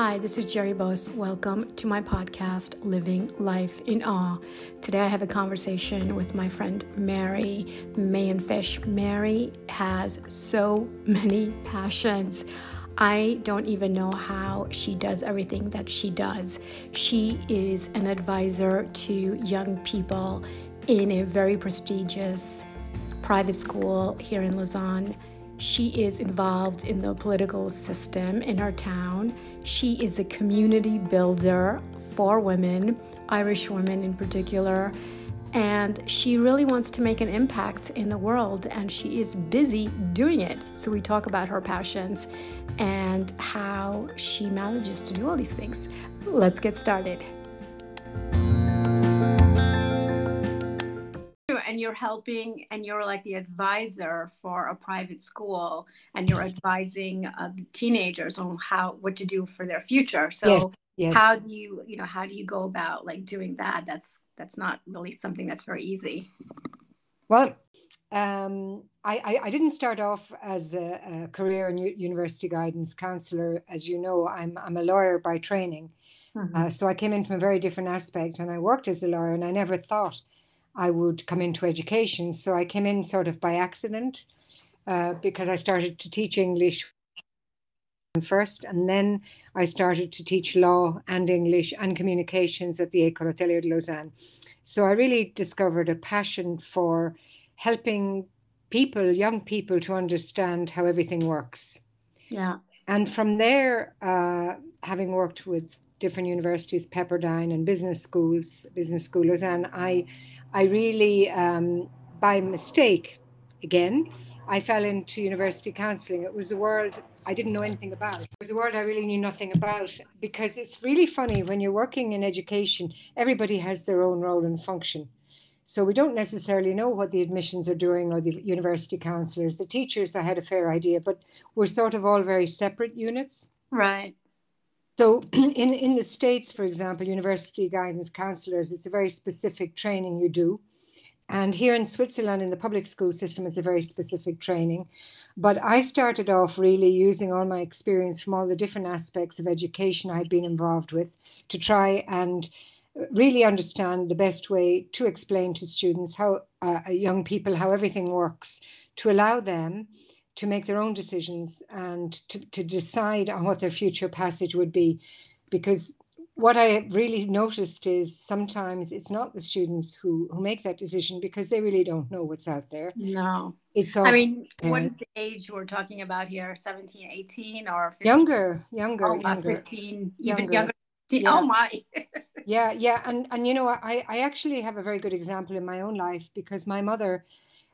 Hi, this is Jerry Bose. Welcome to my podcast, Living Life in Awe. Today I have a conversation with my friend Mary Mayenfisch. Mary has so many passions. I don't even know how she does everything that she does. She is an advisor to young people in a very prestigious private school here in Lausanne. She is involved in the political system in her town. She is a community builder for women, Irish women in particular, and she really wants to make an impact in the world and she is busy doing it. So we talk about her passions and how she manages to do all these things. Let's get started. And you're helping and you're like the advisor for a private school and you're advising uh, the teenagers on how what to do for their future so yes, yes. how do you you know how do you go about like doing that that's that's not really something that's very easy well um, I, I, didn't start off as a, a career and university guidance counselor. As you know, I'm, I'm a lawyer by training. Mm-hmm. Uh, so I came in from a very different aspect and I worked as a lawyer and I never thought I would come into education. So I came in sort of by accident uh, because I started to teach English first, and then I started to teach law and English and communications at the École Hôtelière de Lausanne. So I really discovered a passion for helping people, young people, to understand how everything works. Yeah. And from there, uh, having worked with different universities, Pepperdine and business schools, Business School Lausanne, I I really, um, by mistake, again, I fell into university counselling. It was a world I didn't know anything about. It was a world I really knew nothing about because it's really funny when you're working in education, everybody has their own role and function. So we don't necessarily know what the admissions are doing or the university counsellors. The teachers, I had a fair idea, but we're sort of all very separate units. Right. So in, in the States, for example, university guidance counselors, it's a very specific training you do. And here in Switzerland, in the public school system, it's a very specific training. But I started off really using all my experience from all the different aspects of education I'd been involved with to try and really understand the best way to explain to students how uh, young people how everything works to allow them to make their own decisions and to, to decide on what their future passage would be. Because what I really noticed is sometimes it's not the students who, who make that decision because they really don't know what's out there. No. It's all, I mean, what is the age we're talking about here? 17, 18 or 15? Younger, younger, oh, younger. 15, even younger. younger. Yeah. Oh my. yeah, yeah. And and you know, I, I actually have a very good example in my own life because my mother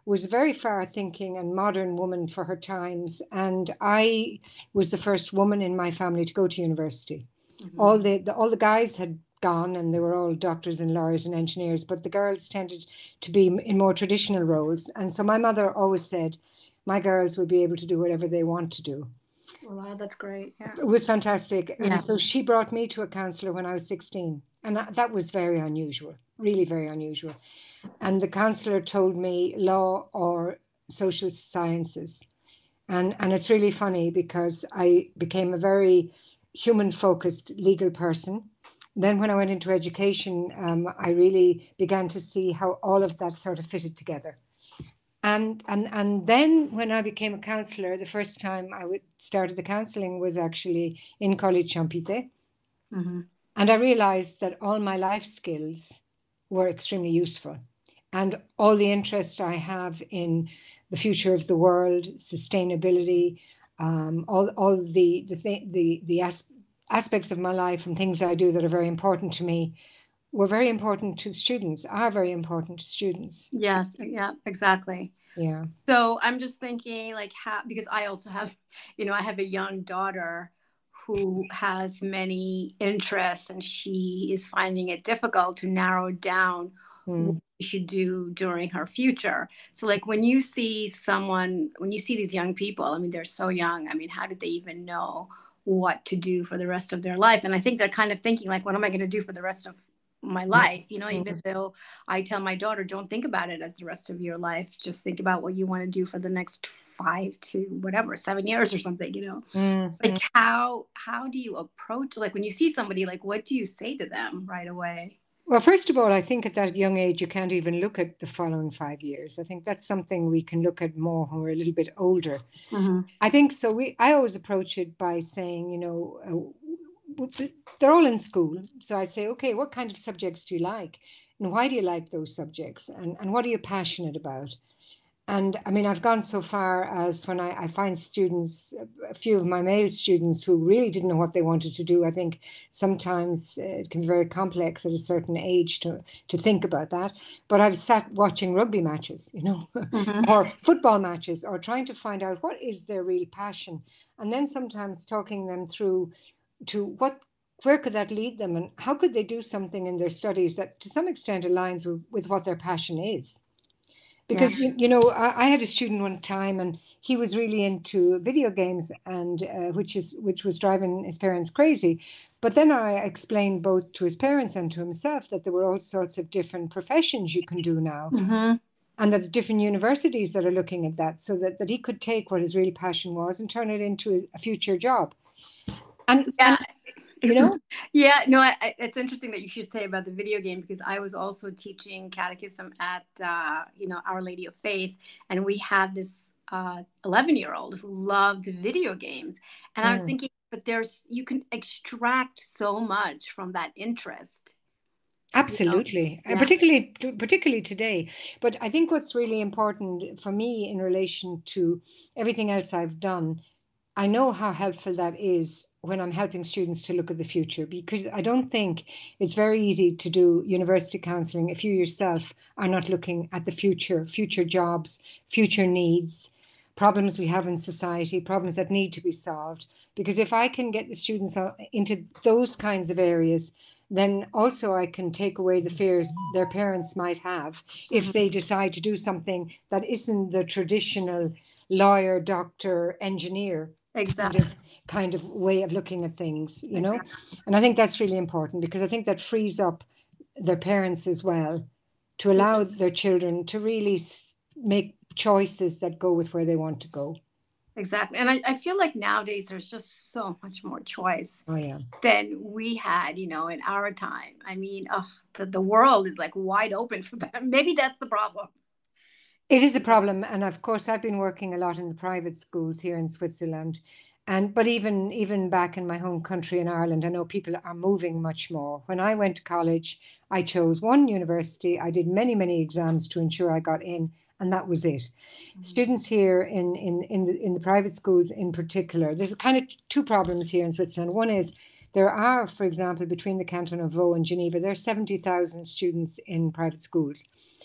was a very far thinking and modern woman for her times. And I was the first woman in my family to go to university. Mm-hmm. All the, the all the guys had gone and they were all doctors and lawyers and engineers, but the girls tended to be in more traditional roles. And so my mother always said, my girls will be able to do whatever they want to do. Wow, that's great. Yeah. It was fantastic. Yeah. And so she brought me to a counselor when I was 16. And that was very unusual, really very unusual. And the counselor told me law or social sciences. And, and it's really funny because I became a very human focused legal person. Then, when I went into education, um, I really began to see how all of that sort of fitted together. And, and, and then, when I became a counselor, the first time I would started the counseling was actually in Collège Champittet. Mm-hmm. And I realized that all my life skills were extremely useful. And all the interest I have in the future of the world, sustainability, um, all, all the, the, th- the, the as- aspects of my life and things I do that are very important to me were very important to students, are very important to students. Yes, yeah, exactly. Yeah. So I'm just thinking, like, how, because I also have, you know, I have a young daughter who has many interests and she is finding it difficult to narrow down mm. what she should do during her future. So, like, when you see someone, when you see these young people, I mean, they're so young. I mean, how did they even know what to do for the rest of their life? And I think they're kind of thinking, like, what am I going to do for the rest of my life you know mm-hmm. even though i tell my daughter don't think about it as the rest of your life just think about what you want to do for the next five to whatever seven years or something you know mm-hmm. like how how do you approach like when you see somebody like what do you say to them right away well, first of all, I think at that young age, you can't even look at the following five years. I think that's something we can look at more when we're a little bit older. Mm-hmm. I think so. We, I always approach it by saying, you know, uh, they're all in school. So I say, okay, what kind of subjects do you like? And why do you like those subjects? And, and what are you passionate about? And I mean, I've gone so far as when I, I, find students, a few of my male students who really didn't know what they wanted to do. I think sometimes it can be very complex at a certain age to, to think about that. But I've sat watching rugby matches, you know, mm-hmm. or football matches, or trying to find out what is their real passion. And then sometimes talking them through to what where could that lead them and how could they do something in their studies that to some extent aligns with, with what their passion is because yeah. you, you, know I, I, had a student one time and he was really into video games and uh, which is which was driving his parents crazy but then i explained both to his parents and to himself that there were all sorts of different professions you can do now mm-hmm. and that the different universities that are looking at that so that, that he could take what his real passion was and turn it into a future job and, yeah. and you know yeah no I, it's interesting that you should say about the video game because i was also teaching catechism at uh, you know our lady of faith and we had this 11 uh, year old who loved video games and mm. i was mm. thinking but there's you can extract so much from that interest absolutely know? yeah. particularly particularly today but i think what's really important for me in relation to everything else i've done i know how helpful that is when I'm helping students to look at the future because I don't think it's very easy to do university counseling if you yourself are not looking at the future, future jobs, future needs, problems we have in society, problems that need to be solved. Because if I can get the students into those kinds of areas, then also I can take away the fears their parents might have if they decide to do something that isn't the traditional lawyer, doctor, engineer exactly kind of, kind of way of looking at things you know? Exactly. and i think that's really important because i think that frees up their parents as well to allow their children to really make choices that go with where they want to go. Exactly. And I, I feel like nowadays there's just so much more choice oh, yeah. than we had you know in our time. I mean oh, the, the world is like wide open for them maybe that's the problem it is a problem, and of course, I've been working a lot in the private schools here in Switzerland, and but even even back in my home country in Ireland, I know people are moving much more. When I went to college, I chose one university. I did many many exams to ensure I got in, and that was it. Mm-hmm. Students here in in in the in the private schools in particular, there's kind of two problems here in Switzerland. One is there are, for example, between the canton of Vaud and Geneva, there are 70,000 students in private schools.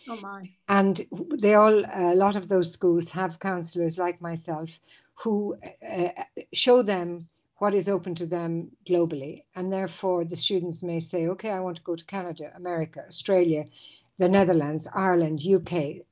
Oh my. And they all, a lot of those schools have counselors like myself who uh, show them what is open to them globally. And therefore, the students may say, okay, I want to go to Canada, America, Australia, the Netherlands, Ireland, UK,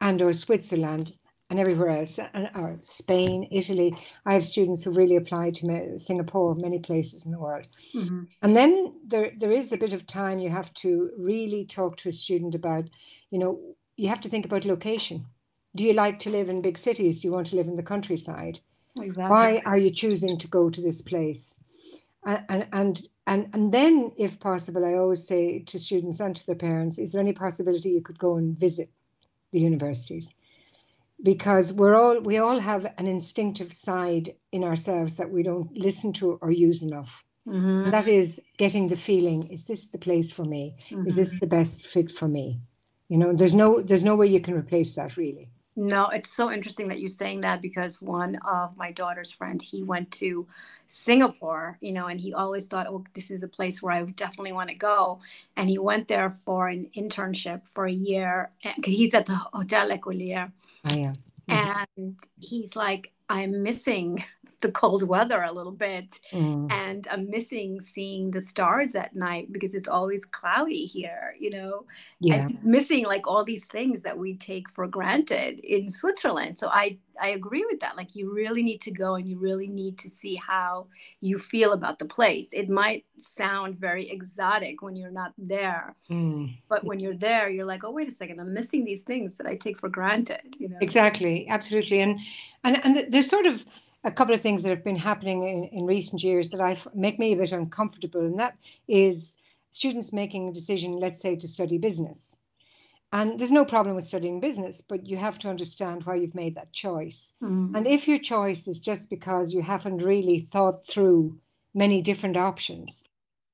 and or Switzerland and everywhere else, and, or Spain, Italy. I have students who really apply to Singapore, many places in the world. Mm-hmm. And then there, there is a bit of time you have to really talk to a student about, you know, you have to think about location. Do you like to live in big cities? Do you want to live in the countryside? Exactly. Why are you choosing to go to this place? And, and, and and and then if possible i always say to students and to their parents is there any possibility you could go and visit the universities because we're all we all have an instinctive side in ourselves that we don't listen to or use enough mm-hmm. that is getting the feeling is this the place for me mm-hmm. is this mm-hmm. the best fit for me you know there's no there's no way you can replace that really no it's so interesting that you're saying that because one of my daughter's friend he went to singapore you know and he always thought oh this is a place where i definitely want to go and he went there for an internship for a year he's at the hotel Ecolier I am. Mm-hmm. And he's like, I'm missing the cold weather a little bit mm. and i'm missing seeing the stars at night because it's always cloudy here you know? Yeah. and it's missing like all these things that we take for granted in switzerland. So i i agree with that. Like you really need to go and you really need to see how you feel about the place. It might sound very exotic when you're not there mm. but when you're there you're like oh wait a second i'm missing these things that i take for granted you know? Exactly. Absolutely. And and and there's sort of a couple of things that have been happening in, in recent years that I make me a bit uncomfortable, and that is students making a decision, let's say, to study business. And there's no problem with studying business, but you have to understand why you've made that choice. Mm-hmm. And if your choice is just because you haven't really thought through many different options,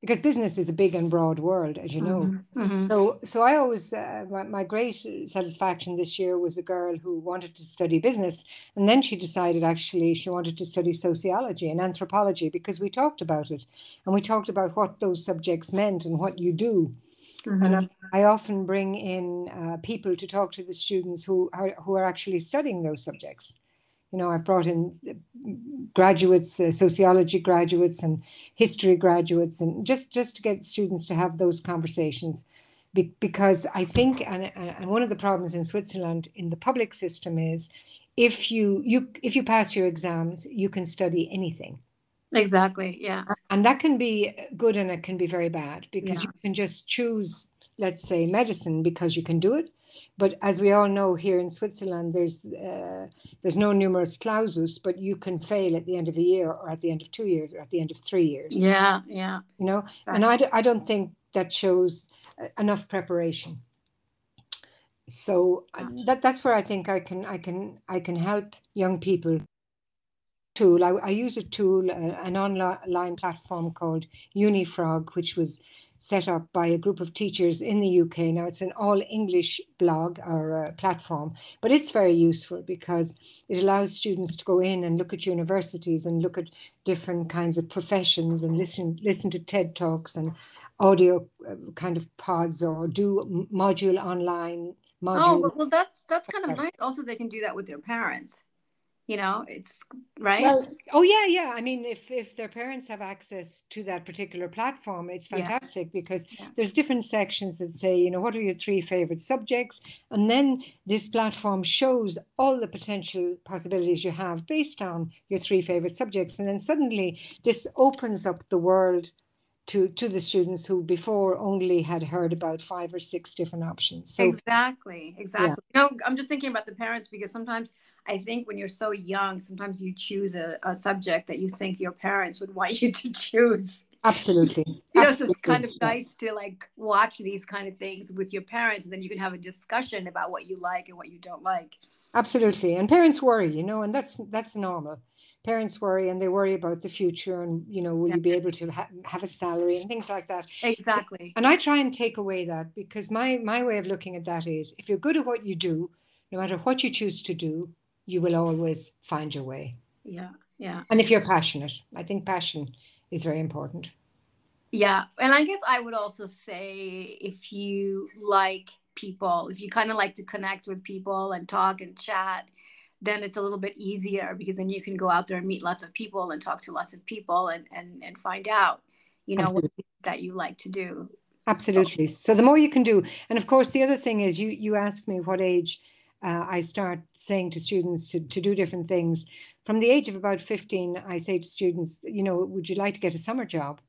because business is a big and broad world, as you know. Mm-hmm. mm-hmm. So, so I always uh, my, my, great satisfaction this year was a girl who wanted to study business, and then she decided actually she wanted to study sociology and anthropology because we talked about it, and we talked about what those subjects meant and what you do. Mm-hmm. And I, I, often bring in uh, people to talk to the students who are who are actually studying those subjects you know, I've brought in graduates, uh, sociology graduates, and history graduates, and just just to get students to have those conversations, Be- because I think, and and one of the problems in Switzerland in the public system is, if you you if you pass your exams, you can study anything. Exactly. Yeah. And that can be good and it can be very bad because yeah. you can just choose, let's say, medicine because you can do it but as we all know, here in Switzerland, there's uh, there's no numerus clausus, but you can fail at the end of a year, or at the end of two years, or at the end of three years. Yeah, yeah. You know, and I, I don't think that shows uh, enough preparation. So uh, that that's where I think I can I can I can help young people. Tool I, I use a tool, uh, an online platform called Unifrog, which was set up by a group of teachers in the UK. Now, it's an all English blog or uh, platform, but it's very useful because it allows students to go in and look at universities and look at different kinds of professions and listen listen to TED talks and audio uh, kind of pods or do module online. Module. Oh well, that's that's kind of nice. Also, they can do that with their parents you know it's right well, oh yeah yeah i mean if if their parents have access to that particular platform it's fantastic yeah. because yeah. there's different sections that say you know what are your three favorite subjects and then this platform shows all the potential possibilities you have based on your three favorite subjects and then suddenly this opens up the world to to the students who before only had heard about five or six different options so, exactly exactly yeah. no i'm just thinking about the parents because sometimes I think when you're so young, sometimes you choose a, a subject that you think your parents would want you to choose. Absolutely. you know, Absolutely. so it's kind of nice to like watch these kind of things with your parents, and then you can have a discussion about what you like and what you don't like. Absolutely, and parents worry, you know, and that's that's normal. Parents worry, and they worry about the future, and you know, will yeah. you be able to ha- have a salary and things like that. Exactly. And I try and take away that because my my way of looking at that is, if you're good at what you do, no matter what you choose to do, you will always find your way. Yeah, yeah. And if you're passionate, I think passion is very important. Yeah, and I guess I would also say if you like people, if you kind of like to connect with people and talk and chat, then it's a little bit easier because then you can go out there and meet lots of people and talk to lots of people and and, and find out, you know, Absolutely. what that you like to do. Absolutely. So. so the more you can do, and of course, the other thing is you you asked me what age uh, I start saying to students to, to do different things. From the age of about 15, I say to students, you know, would you like to get a summer job?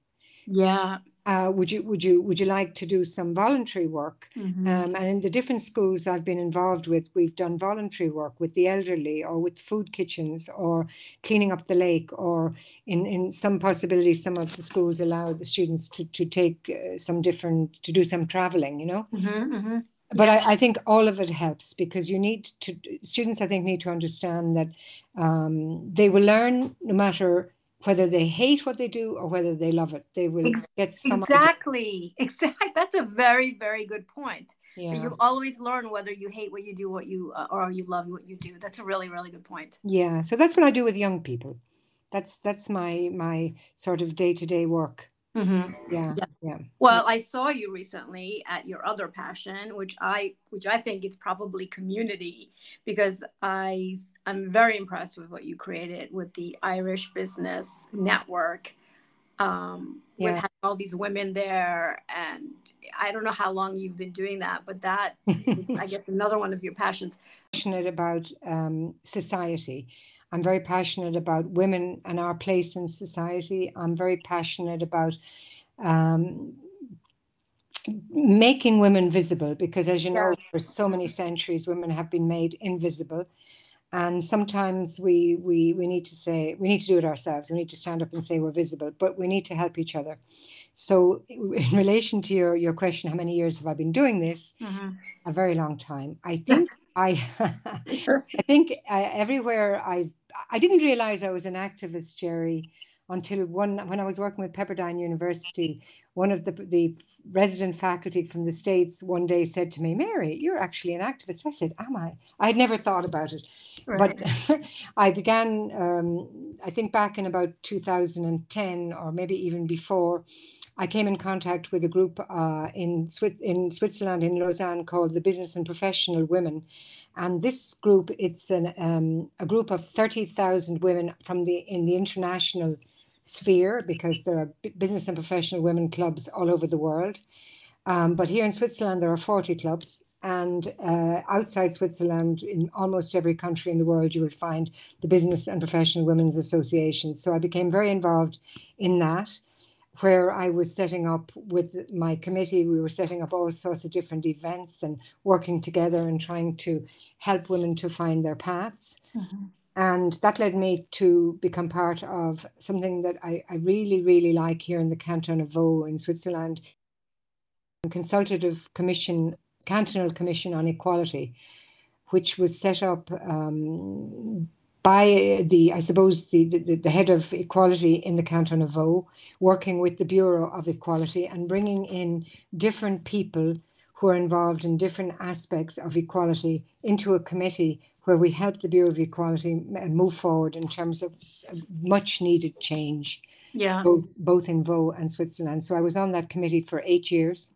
Yeah. Uh, would you would you would you like to do some voluntary work? Mm-hmm. Um, and in the different schools I've been involved with, we've done voluntary work with the elderly, or with food kitchens, or cleaning up the lake, or in in some possibilities, some of the schools allow the students to to take uh, some different to do some traveling. You know. Mm-hmm, mm-hmm but I, I, think all of it helps because you need to students i think need to understand that um, they will learn no matter whether they hate what they do or whether they love it. They will Ex- get some exactly. Exactly that's a very very good point. Yeah. you always learn whether you hate what you do what you uh, or you love what you do. That's a really really good point. Yeah. So that's what i do with young people. That's that's my my sort of day-to-day work. Mm-hmm. yeah. yeah yeah. Well, I saw you recently at your other passion, which I which I think is probably community, because I I'm very impressed with what you created with the Irish Business Network. Um, yeah. with all these women there, and I don't know how long you've been doing that, but that is, I guess, another one of your passions. Passionate about um, society. I'm very passionate about women and our place in society. I'm very passionate about um, making women visible because, as you know, yes. for so many centuries, women have been made invisible. And sometimes we, we we need to say we need to do it ourselves. We need to stand up and say we're visible, but we need to help each other. So, in relation to your your question, how many years have I been doing this? Mm-hmm. A very long time. I think I I think uh, everywhere I I didn't realize I was an activist, Jerry, until one when I was working with Pepperdine University, one of the the resident faculty from the states one day said to me, "Mary, you're actually an activist." I said, "Am I?" I had never thought about it, right. but I began. Um, I think back in about 2010 or maybe even before. I came in contact with a group uh, in, Swiss- in Switzerland, in Lausanne, called the Business and Professional Women. And this group, it's an, um, a group of 30,000 women from the in the international sphere because there are business and professional women clubs all over the world. Um, but here in Switzerland, there are 40 clubs. And uh, outside Switzerland, in almost every country in the world, you will find the Business and Professional Women's Associations. So I became very involved in that, where I was setting up with my committee, we were setting up all sorts of different events and working together and trying to help women to find their paths. Mm-hmm. And that led me to become part of something that I, I really, really like here in the canton of Vaud in Switzerland, consultative commission, cantonal commission on equality, which was set up um, by the, I suppose, the, the, the head of equality in the canton of Vaud, working with the Bureau of Equality and bringing in different people who are involved in different aspects of equality into a committee where we help the Bureau of Equality move forward in terms of much needed change. Yeah. Both, both in Vaud and Switzerland. So I was on that committee for eight years.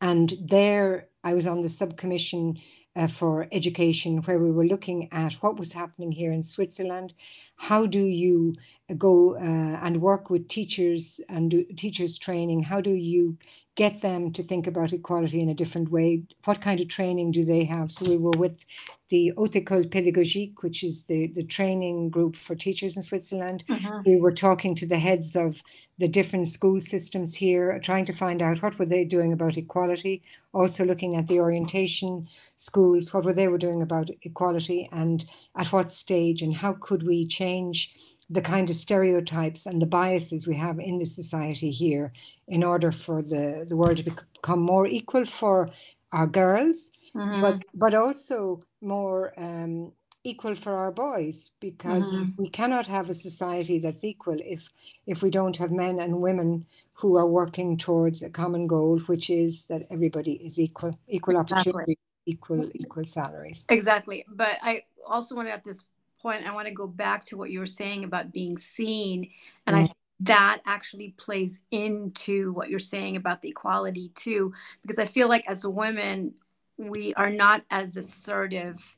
And there I was on the subcommission uh, for education where we were looking at what was happening here in Switzerland. How do you go uh, and work with teachers and do teachers training? How do you get them to think about equality in a different way? What kind of training do they have? So we were with the Haute Pédagogique, which is the, the training group for teachers in Switzerland. Uh-huh. We were talking to the heads of the different school systems here, trying to find out what were they doing about equality. Also looking at the orientation schools, what were they were doing about equality and at what stage and how could we change the kind of stereotypes and the biases we have in the society here in order for the, the world to become more equal for our girls, mm-hmm. but but also more um, equal for our boys because mm-hmm. we cannot have a society that's equal if if we don't have men and women who are working towards a common goal which is that everybody is equal equal opportunity exactly. equal equal salaries exactly but i also want to at this point, I want to go back to what you were saying about being seen. And mm-hmm. I that actually plays into what you're saying about the equality too, because I feel like as a woman, we are not as assertive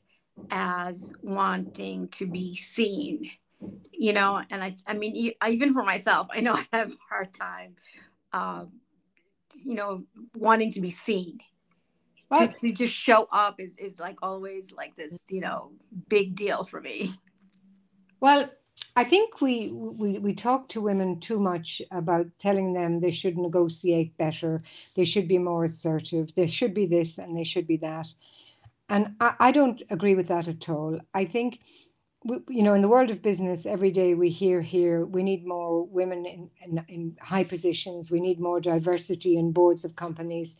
as wanting to be seen you know and i i mean even for myself i know i have a hard time um, you know wanting to be seen to, to just show up is is like always like this you know big deal for me well i think we we we talk to women too much about telling them they should negotiate better they should be more assertive they should be this and they should be that and i, I don't agree with that at all i think you know, in the world of business, every day we hear here we need more women in, in, in, high positions. We need more diversity in boards of companies.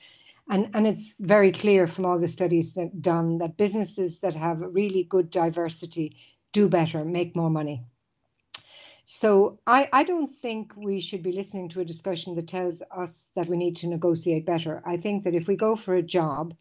And, and it's very clear from all the studies that done that businesses that have really good diversity do better, make more money. So I, I don't think we should be listening to a discussion that tells us that we need to negotiate better. I think that if we go for a job,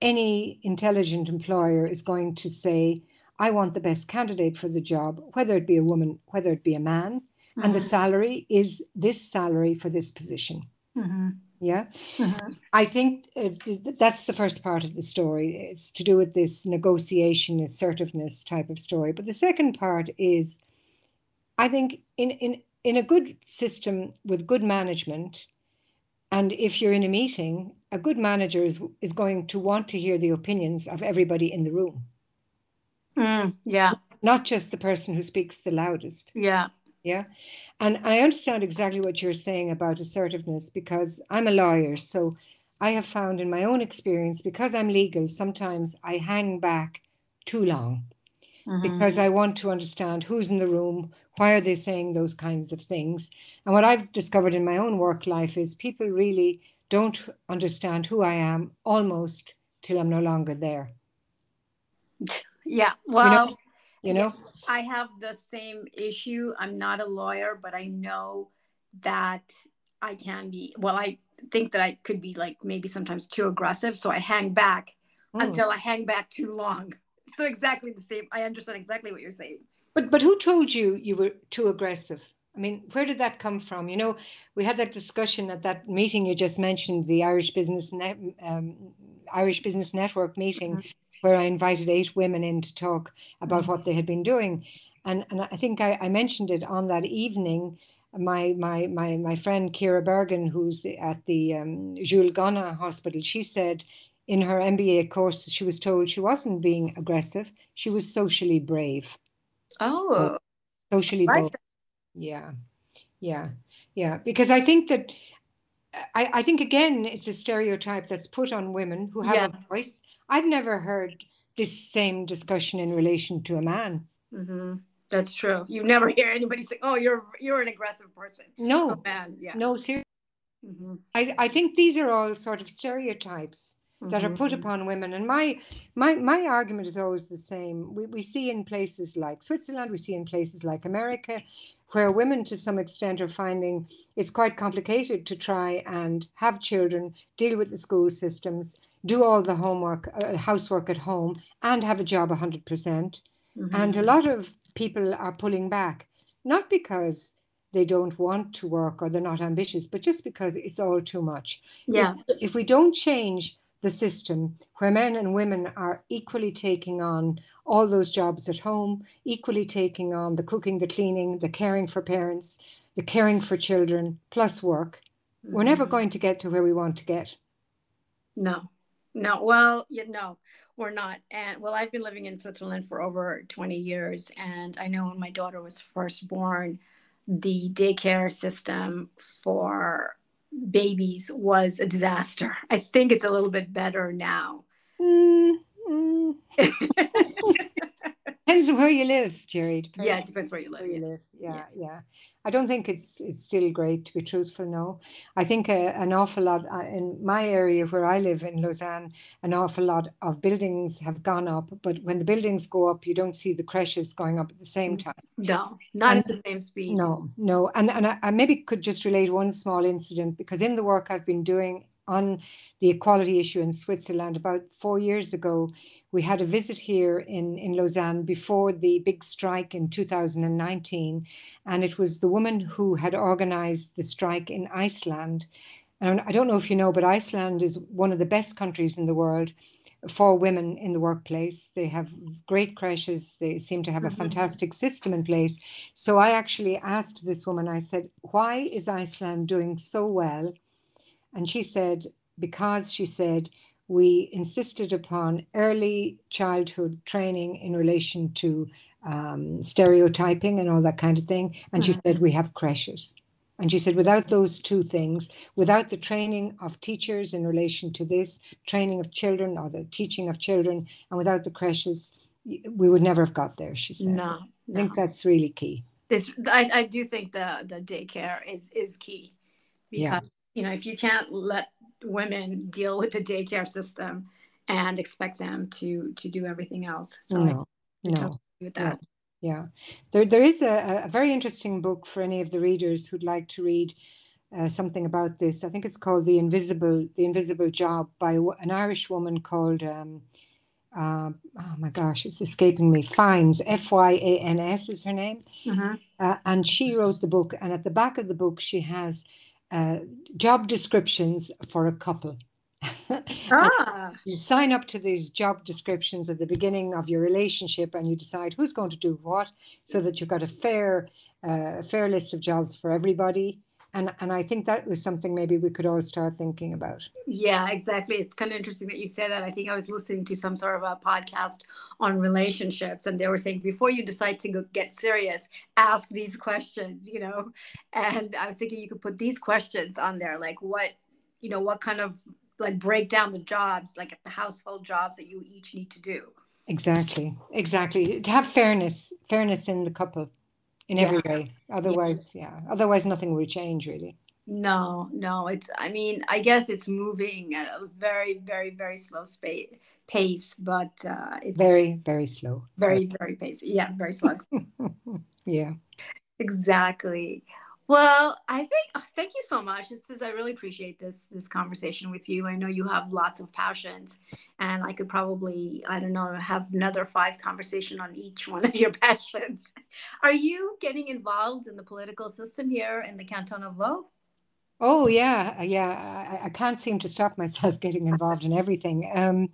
any intelligent employer is going to say, I want the best candidate for the job, whether it be a woman, whether it be a man, mm-hmm. and the mm-hmm. salary is this salary for this position. Mm-hmm. Yeah. Mm-hmm. I think uh, th- that's the first part of the story. It's to do with this negotiation, assertiveness type of story. But the second part is, I think, in, in, in a good system with good management, and if you're in a meeting, a good manager is, is going to want to hear the opinions of everybody in the room. Mm, yeah. Not just the person who speaks the loudest. Yeah. Yeah. And I understand exactly what you're saying about assertiveness because I'm a lawyer. So I have found in my own experience, because I'm legal, sometimes I hang back too long mm-hmm. because I want to understand who's in the room, why are they saying those kinds of things. And what I've discovered in my own work life is people really don't understand who I am almost till I'm no longer there. Yeah. Well, you know, you know? I have the same issue. I'm not a lawyer, but I know that I can be, well, I think that I could be like maybe sometimes too aggressive. So I hang back mm. until I hang back too long. So exactly the same. I understand exactly what you're saying. But but who told you you were too aggressive? I mean, where did that come from? You know, we had that discussion at that meeting you just mentioned, the Irish Business Net, um, Irish Business Network meeting, mm-hmm where I invited eight women in to talk about mm-hmm. what they had been doing. And, and I think I, I mentioned it on that evening. My, my, my, my friend Kira Bergen, who's at the um, Jules Gonin Hospital, she said in her MBA course, she was told she wasn't being aggressive, she was socially brave. Oh, socially brave. Yeah, yeah, yeah. Because I think that I, I think again it's a stereotype that's put on women who have yes. a voice I've never heard this same discussion in relation to a man. Mm-hmm. That's true. You never hear anybody say, "Oh, you're you're an aggressive person." No, a man. Yeah. No, seriously. Mm-hmm. I I think these are all sort of stereotypes that mm-hmm. are put mm-hmm. upon women, and my my my argument is always the same. We we see in places like Switzerland, we see in places like America, where women to some extent are finding it's quite complicated to try and have children, deal with the school systems do all the homework, uh, housework at home, and have a job 100%. percent mm hmm And a lot of people are pulling back, not because they don't want to work or they're not ambitious, but just because it's all too much. Yeah. If, if we don't change the system where men and women are equally taking on all those jobs at home, equally taking on the cooking, the cleaning, the caring for parents, the caring for children, plus work, mm-hmm. we're never mm-hmm. going to get to where we want to get. No, no, well, you know, we're not. And well, I've been living in Switzerland for over 20 years. And I know when my daughter was first born, the daycare system for babies was a disaster. I think it's a little bit better now. Mm-hmm. Depends on where you live, Jerry. Depends yeah, it depends where you live. Where you live. Yeah, yeah, yeah. I don't think it's it's still great to be truthful. No, I think uh, an awful lot uh, in my area where I live in Lausanne, an awful lot of buildings have gone up. But when the buildings go up, you don't see the creches going up at the same mm, time. No, not and, at the same speed. No, no, and and I, I maybe could just relate one small incident because in the work I've been doing on the equality issue in Switzerland about four years ago we had a visit here in, in Lausanne before the big strike in 2019. And it was the woman who had organized the strike in Iceland. And I don't know if you know, but Iceland is one of the best countries in the world for women in the workplace. They have great creches. They seem to have a mm-hmm. fantastic system in place. So I actually asked this woman, I said, why is Iceland doing so well? And she said, because she said, we insisted upon early childhood training in relation to um, stereotyping and all that kind of thing. And mm-hmm. she said, We have creches. And she said, without those two things, without the training of teachers in relation to this, training of children or the teaching of children, and without the creches, we would never have got there, she said. No. I think that's really key. This, I, I do think the, the daycare is, is key because, yeah. you know, if you can't let women deal with the daycare system and expect them to to do everything else. So no, I, I no, with that. Yeah. yeah. There, there is a, a very interesting book for any of the readers who'd like to read uh, something about this. I think it's called the Invisible the Invisible Job by an Irish woman called um, uh, oh my gosh, it's escaping me. Fyans F Y A N S is her name, uh-huh. uh, and she wrote the book. And at the back of the book, she has uh, job descriptions for a couple. ah. you sign up to these job descriptions at the beginning of your relationship and you decide who's going to do what so that you've got a fair uh, fair list of jobs for everybody and and I think that was something maybe we could all start thinking about. Yeah, exactly. It's kind of interesting that you say that. I think I was listening to some sort of a podcast on relationships, and they were saying before you decide to go get serious, ask these questions. You know, and I was thinking you could put these questions on there, like what, you know, what kind of like break down the jobs, like the household jobs that you each need to do. Exactly, exactly. To have fairness, fairness in the couple in yeah. every way. Otherwise, yeah. yeah. Otherwise, nothing will change really. No, no. It's. I mean, I guess it's moving at a very, very, very slow space pace, but uh, it's very, very slow. Very, very pace. Yeah, very slow. yeah. Exactly. Well, I think oh, thank you so much. This is I really appreciate this this conversation with you. I know you have lots of passions, and I could probably I don't know have another five conversation on each one of your passions. Are you getting involved in the political system here in the Canton of Vaud? Oh yeah, yeah. I, I can't seem to stop myself getting involved in everything. Um,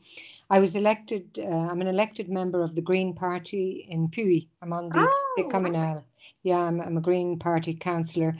I was elected. Uh, I'm an elected member of the Green Party in Puy. I'm on the, oh, the Communal. Yeah, I'm, I'm a Green Party councillor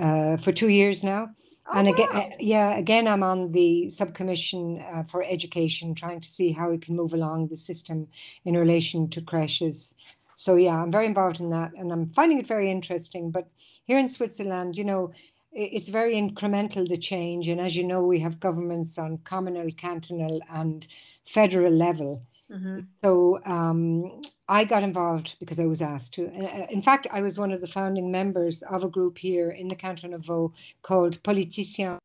uh, for two years now. Oh, and again, wow. yeah, again, I'm on the subcommission uh, for education, trying to see how we can move along the system in relation to creches. So yeah, I'm very involved in that, and I'm finding it very interesting. But here in Switzerland, you know, it's very incremental the change, and as you know, we have governments on communal, cantonal, and federal level. Mm-hmm. So um, I got involved because I was asked to. Uh, in fact, I was one of the founding members of a group here in the canton of Vaud called Politiciens,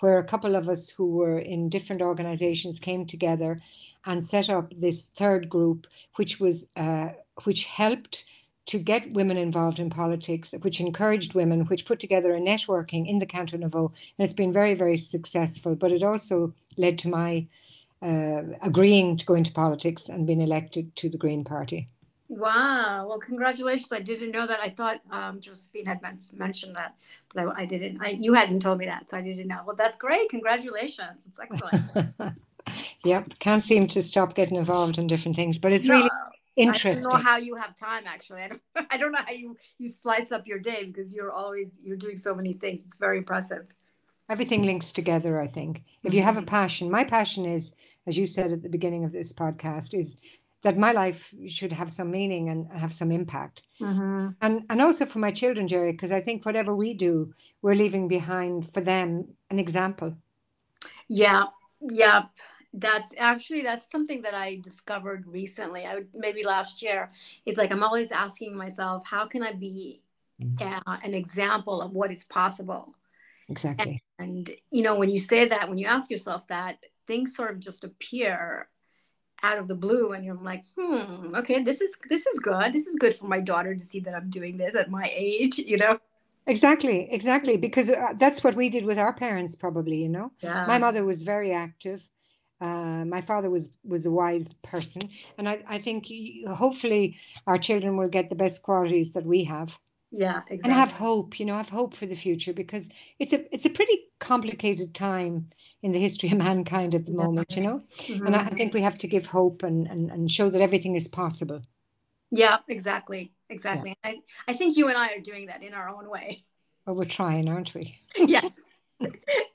where a couple of us who were in different organizations came together and set up this third group, which was uh, which helped to get women involved in politics, which encouraged women, which put together a networking in the canton of Vaud, and it's been very, very successful. But it also led to my uh, agreeing to go into politics and being elected to the Green Party. Wow. Well, congratulations. I didn't know that. I thought um, Josephine had men- mentioned that, but I, I didn't. I, you hadn't told me that, so I didn't know. Well, that's great. Congratulations. It's excellent. yep. Can't seem to stop getting involved in different things, but it's no, really interesting. I don't know how you have time, actually. I don't, I don't know how you, you slice up your day because you're always, you're doing so many things. It's very impressive. Everything links together, I think. If you have a mm-hmm. passion, my passion is as you said at the beginning of this podcast, is that my life should have some meaning and have some impact. Mm-hmm. And and also for my children, Jerry, because I think whatever we do, we're leaving behind for them an example. Yeah, yeah. That's actually that's something that I discovered recently. I would, maybe last year. It's like I'm always asking myself, how can I be mm-hmm. uh, an example of what is possible? Exactly. And, and you know, when you say that, when you ask yourself that, things sort of just appear out of the blue and you're like hmm okay this is this is good. This is good for my daughter to see that i'm doing this at my age you know? Exactly exactly because uh, that's what we did with our parents probably you know? Yeah. my mother was very active. Uh, my father was was a wise person. And i, I think hopefully our children will get the best qualities that we have yeah exactly. and have hope you know have hope for the future because it's a it's a pretty complicated time in the history of mankind at the yeah. moment you know mm-hmm. and I, I, think we have to give hope and, and and show that everything is possible yeah exactly exactly yeah. i i think you and i are doing that in our own way well we're trying aren't we yes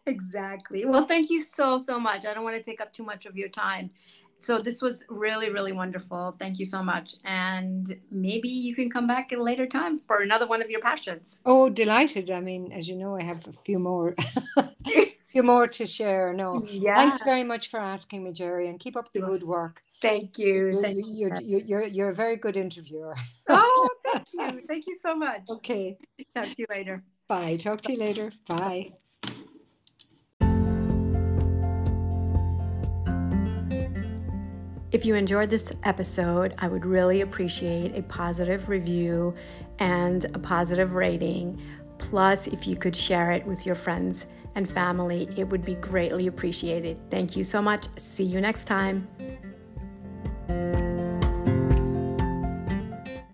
exactly. Well thank you so so much. I don't want to take up too much of your time. So this was really really wonderful. Thank you so much. And maybe you can come back at a later time for another one of your passions. Oh delighted. I mean as you know i have a few more few more to share. No yeah. thanks very much for asking me jerry and keep up the good work. Thank you. Thank you're, you're, you're, you're a very good interviewer. Oh thank you. Thank you so much. Okay. Talk to you later. Bye. Talk to you later. Bye If you enjoyed this episode, I would really appreciate a positive review and a positive rating. Plus, if you could share it with your friends and family, it would be greatly appreciated. Thank you so much. See you next time.